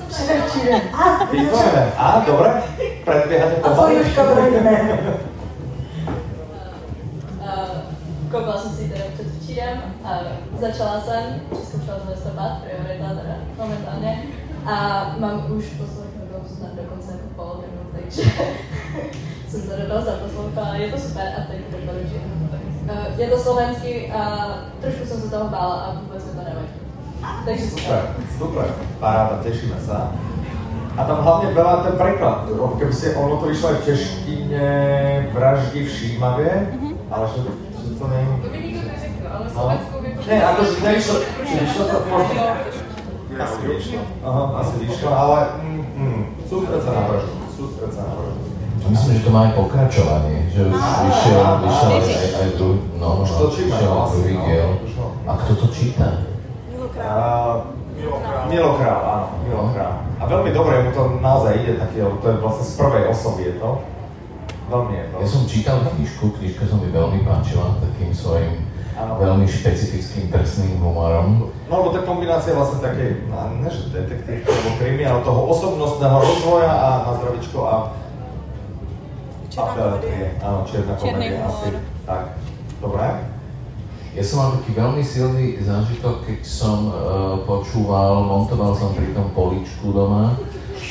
Předevčírem. A. Á, dobre. Predbiehate A co. Juška Brojne? Koupila jsem si ji teda předvčírem a začala jsem, přeskoušela jsem listopad, priorita teda momentálně. A mám už poslechnutou snad dokonce jako polovinu, takže jsem se do toho zaposlouchala. Je to super a teď doporučuji. Uh, je to slovenský a trošku jsem se toho bála a vůbec mi to nevadí. Takže Super, super. Paráda, tešíme sa. A tam hlavne veľa ten preklad. Keby ste, ono to aj v češtine vraždy v Šímavě, ale že, že to není... To by nikdo neřekl, ale No. Slovenskou by to... Ne, ako že nešlo, nešlo to možno. Asi vyšlo. Aha, asi vyšlo, ale mm, mm, sa na vraždu. Sústred sa na vraždu. Myslím, že to má aj pokračovanie, že už vyšiel, vyšiel aj, aj, aj druhý, no, Už to čítame vyšiel aj druhý no. diel. A kto to číta? Uh, Milokrál, áno, Milokrál. A veľmi dobre mu to naozaj ide, taký, to je vlastne z prvej osoby je to. Veľmi je. Ja som čítal knižku, knižka sa mi veľmi páčila, takým svojim Áno. veľmi špecifickým drsným humorom. No lebo tá kombinácia vlastne také, no, ne že detektív alebo krimi, ale toho osobnostného rozvoja a na zdravičko a a beletrie. Áno, čierna Čierny komédia asi. Tak, dobré. Ja som mal taký veľmi silný zážitok, keď som uh, počúval, montoval som pri tom políčku doma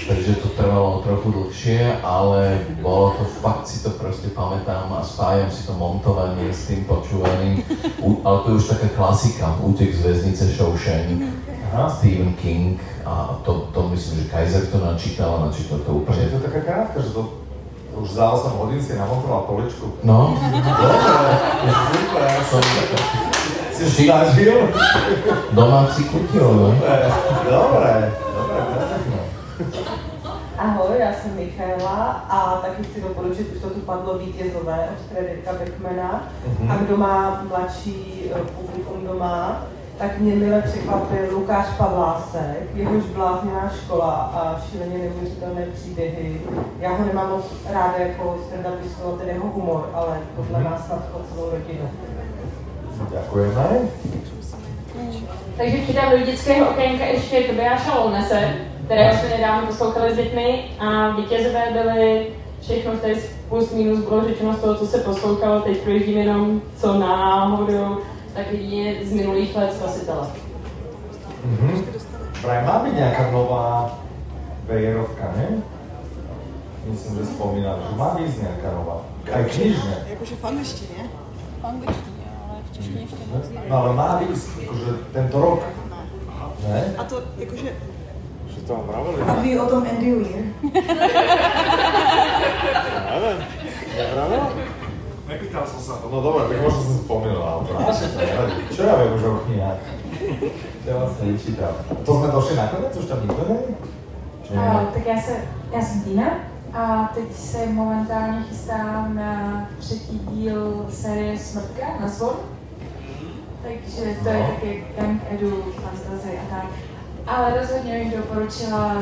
takže to trvalo trochu dlhšie, ale bolo to, fakt si to proste pamätám a spájam si to montovanie s tým počúvaním. U, ale to je už taká klasika, Útek z väznice Shawshank, Stephen King a to, to myslím, že Kaiser to načítal a načítal to Je úplne. to taká krátka, že to už za 8 hodín si namontoval poličku. No. Dobre, super, Som si snažil. domáci kutil, no. Dobre, dobre, perfektno. Ahoj, já jsem Michaela a taky chci doporučit, už to tu padlo vítězové od Fredrika Beckmana. Mhm. A kdo má mladší eh, publikum doma, tak mě mile překvapil Lukáš Pavlásek, jehož bláznivá škola a šíleně neuvěřitelné příběhy. Já ho nemám moc ráda jako a ten jeho humor, ale podle nás snad pro celou rodinu. Ďakujeme. Takže přidám do dětského okénka ještě Tobiáša Lolnese, kterého jsme nedávno poslouchali s dětmi a vítězové byly všechno tady plus minus bylo řečeno z toho, co se poslouchalo, teď projíždím jenom co náhodou, tak jedině z minulých let spasitele. Mhm. Vraj má byť nejaká nová vejerovka, ne? Myslím, že spomínal, že má výsť nejaká nová. Aj knižne. Jakože v angličtině. V angličtině, ale v češtině ještě No ale má výsť, akože tento rok. Ne? A to jakože... To vám vraveli. A ví o tom Andy Weir. Neviem. Nevravela? Nepýtal som sa to. No dobre, tak som spomínal autora. Až to. Čo ja viem už o knihách? Ja vlastne nečítam. To sme došli nakoniec? Už tam nikto není? A, tak já, se, já jsem Dina a teď se momentálně chystám na třetí díl série Smrtka na svod. Takže to je No. taky young edu, fantasy a tak. Ale rozhodně bych doporučila,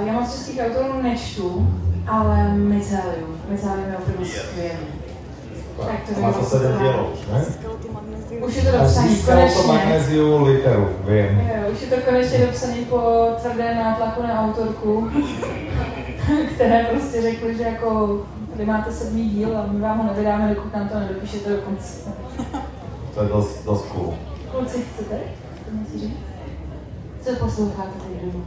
uh, já moc českých autorů nečtu, ale Mycelium. Mycelium je opravdu skvělý. Tak to Má to doporučila. dielov, ne? Už je to dopsaný, to konečně. magnéziu literu, viem. Jo, už je to konečně dopsaný po tvrdé nátlaku na autorku, které prostě řekly, že jako tady máte sedmý díl a my vám ho nevydáme, dokud nám to nedopíšete do konce. To je dosť, dosť cool. Kluci, chcete? To musí říct? Co posloucháte tady doma?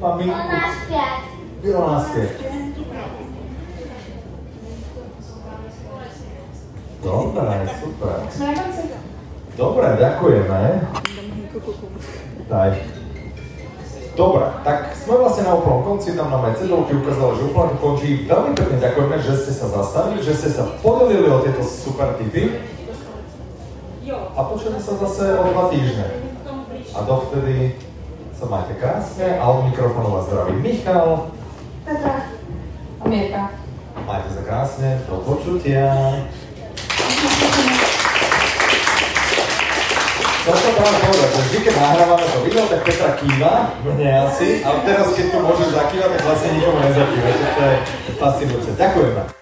Maminku. Bylo nás pět. Bylo nás pět. Dobre, super. Konci. Dobre, ďakujeme. Daj. Dobre, tak sme vlastne na úplnom konci, tam nám aj cedulky ukázalo, že úplne končí. Veľmi pekne ďakujeme, že ste sa zastavili, že ste sa podelili o tieto super tipy. A počujeme sa zase o dva týždne. A dovtedy sa majte krásne a od mikrofónu vás zdraví Michal. Petra. A Mirka. Majte sa krásne, do počutia. Chcel som práve povedať, že vždy, keď nahrávame to video, tak Petra kýva, mne asi, ale teraz, keď to môžeš zakývať, tak vlastne nikomu nezakýva, to je fascinujúce. Ďakujem.